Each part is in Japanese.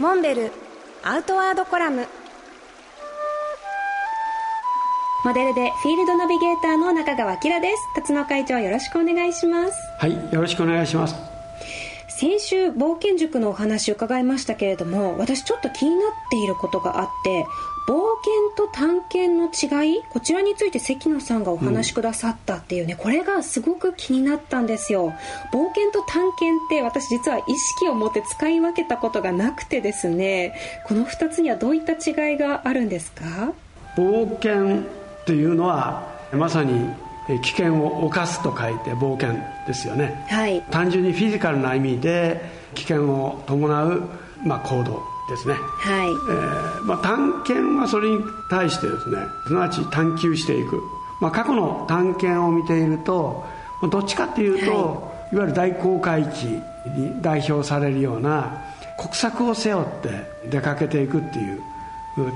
モンベルアウトワードコラム。モデルでフィールドナビゲーターの中川明です。辰野会長よろしくお願いします。はいよろしくお願いします。先週冒険塾のお話伺いましたけれども私ちょっと気になっていることがあって冒険と探検の違いこちらについて関野さんがお話しくださったっていうね、うん、これがすごく気になったんですよ。冒険と探検って私実は意識を持って使い分けたことがなくてですねこの2つにはどういった違いがあるんですか？冒険というのはまさに危険を冒すと書いて冒険ですよね、はい、単純にフィジカルな意味で危険を伴う、まあ、行動ですね、はい。えーまあ、探検はそれに対してですねすなわち探求していく、まあ、過去の探検を見ているとどっちかっていうと、はい、いわゆる大航海地に代表されるような国策を背負って出かけていくっていう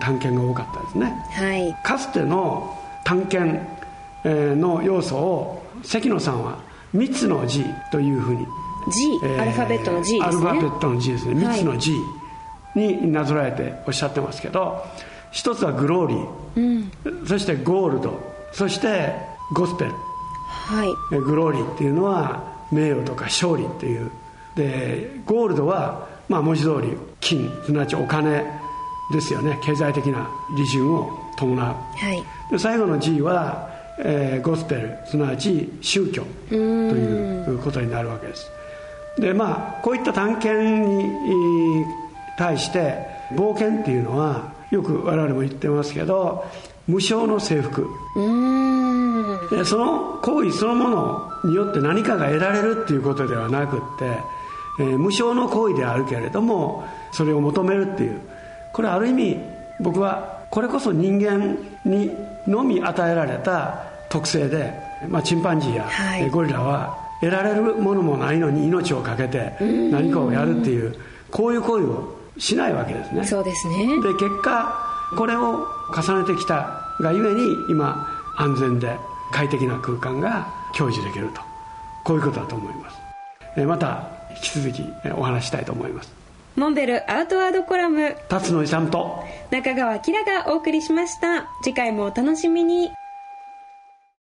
探検が多かったですね、はい、かつての探検の要素を関野さんは3つの G というふうに G、えー、アルファベットの G ですね。アルファベットの G ですね。3つの G、はいになぞらえておっしゃってますけど一つはグローリー、うん、そしてゴールド。そしてゴスペル、はい、グローリーっていうのは名誉とか勝利っていう。でゴールドは、まあ、文字通り金すなわちお金ですよね。経済的な利潤を伴う、はい、で最後の G は、えー、ゴスペルすなわち宗教ということになるわけです。でまあこういった探検に対して冒険っていうのはよく我々も言ってますけど無償の征服。でその行為そのものによって何かが得られるっていうことではなくって、えー、無償の行為であるけれどもそれを求めるっていう。これある意味僕はこれこそ人間にのみ与えられた特性で、まあ、チンパンジーや、はい、ゴリラは得られるものもないのに命を懸けて何かをやるっていうこういう行為をしないわけですね。そうですね。で結果これを重ねてきたがゆえに今安全で快適な空間が享受できると。こういうことだと思います。また引き続きお話したいと思います。モンベルアウトワードコラム。辰野勇と中川明がお送りしました。次回もお楽しみに